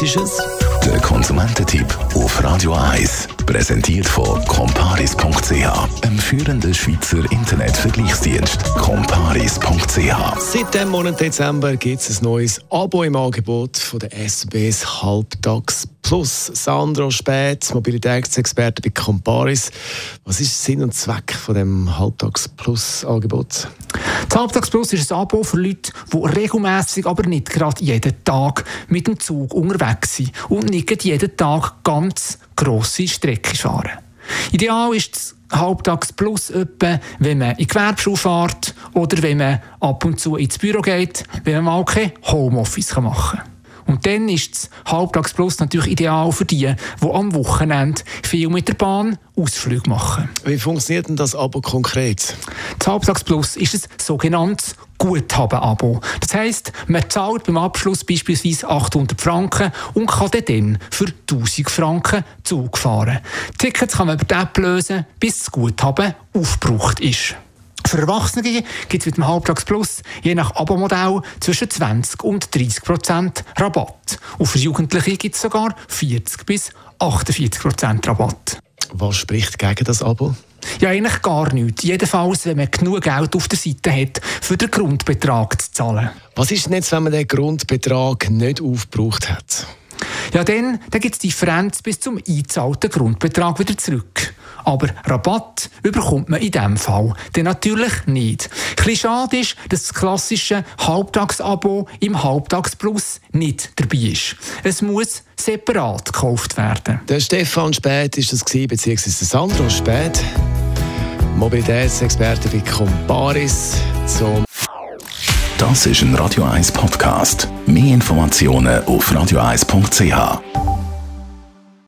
Was ist es? Der Konsumententipp auf Radio 1. Präsentiert von comparis.ch, einem führenden Schweizer Internetvergleichsdienst. comparis.ch. Seit dem Monat Dezember gibt es ein neues Abo im Angebot von der SBS Halbtags Plus. Sandro Spät, Mobilitätsexperte bei Comparis. Was ist Sinn und Zweck von dem Halbtags Plus Angebot? Das Halbtags Plus ist ein Abo für Leute, die regelmäßig, aber nicht gerade jeden Tag mit dem Zug unterwegs sind und nicht jeden Tag ganz grosse Strecken fahren. Ideal ist das Halbtags Plus etwa, wenn man in Gewerbeschule fährt oder wenn man ab und zu ins Büro geht, wenn man mal kein Homeoffice machen kann. Und dann ist das Halbtags Plus natürlich ideal für die, die am Wochenende viel mit der Bahn Ausflüge machen. Wie funktioniert denn das Abo konkret? Das Halbtags Plus ist ein sogenanntes Guthaben-Abo. Das heisst, man zahlt beim Abschluss beispielsweise 800 Franken und kann dann für 1000 Franken Zug fahren. Tickets kann man über die App lösen, bis das Guthaben aufgebraucht ist. Für Erwachsene gibt es mit dem Halbtags Plus je nach Abo-Modell zwischen 20 und 30 Prozent Rabatt. Und für Jugendliche gibt es sogar 40 bis 48 Prozent Rabatt. Was spricht gegen das Abo? Ja, eigentlich gar nichts. Jedenfalls, wenn man genug Geld auf der Seite hat, für den Grundbetrag zu zahlen. Was ist denn jetzt, wenn man den Grundbetrag nicht aufgebraucht hat? Ja, dann, dann gibt es Differenz bis zum eingezahlten Grundbetrag wieder zurück. Aber Rabatt überkommt man in diesem Fall dann natürlich nicht. Ein schade ist, dass das klassische Halbtagsabo im Halbtagsplus nicht dabei ist. Es muss separat gekauft werden. Der Stefan Spät ist das gewesen, beziehungsweise Sandro Spät, Mobilitätsexperte bei Comparis zum Das ist ein Radio 1 Podcast. Mehr Informationen auf radio1.ch.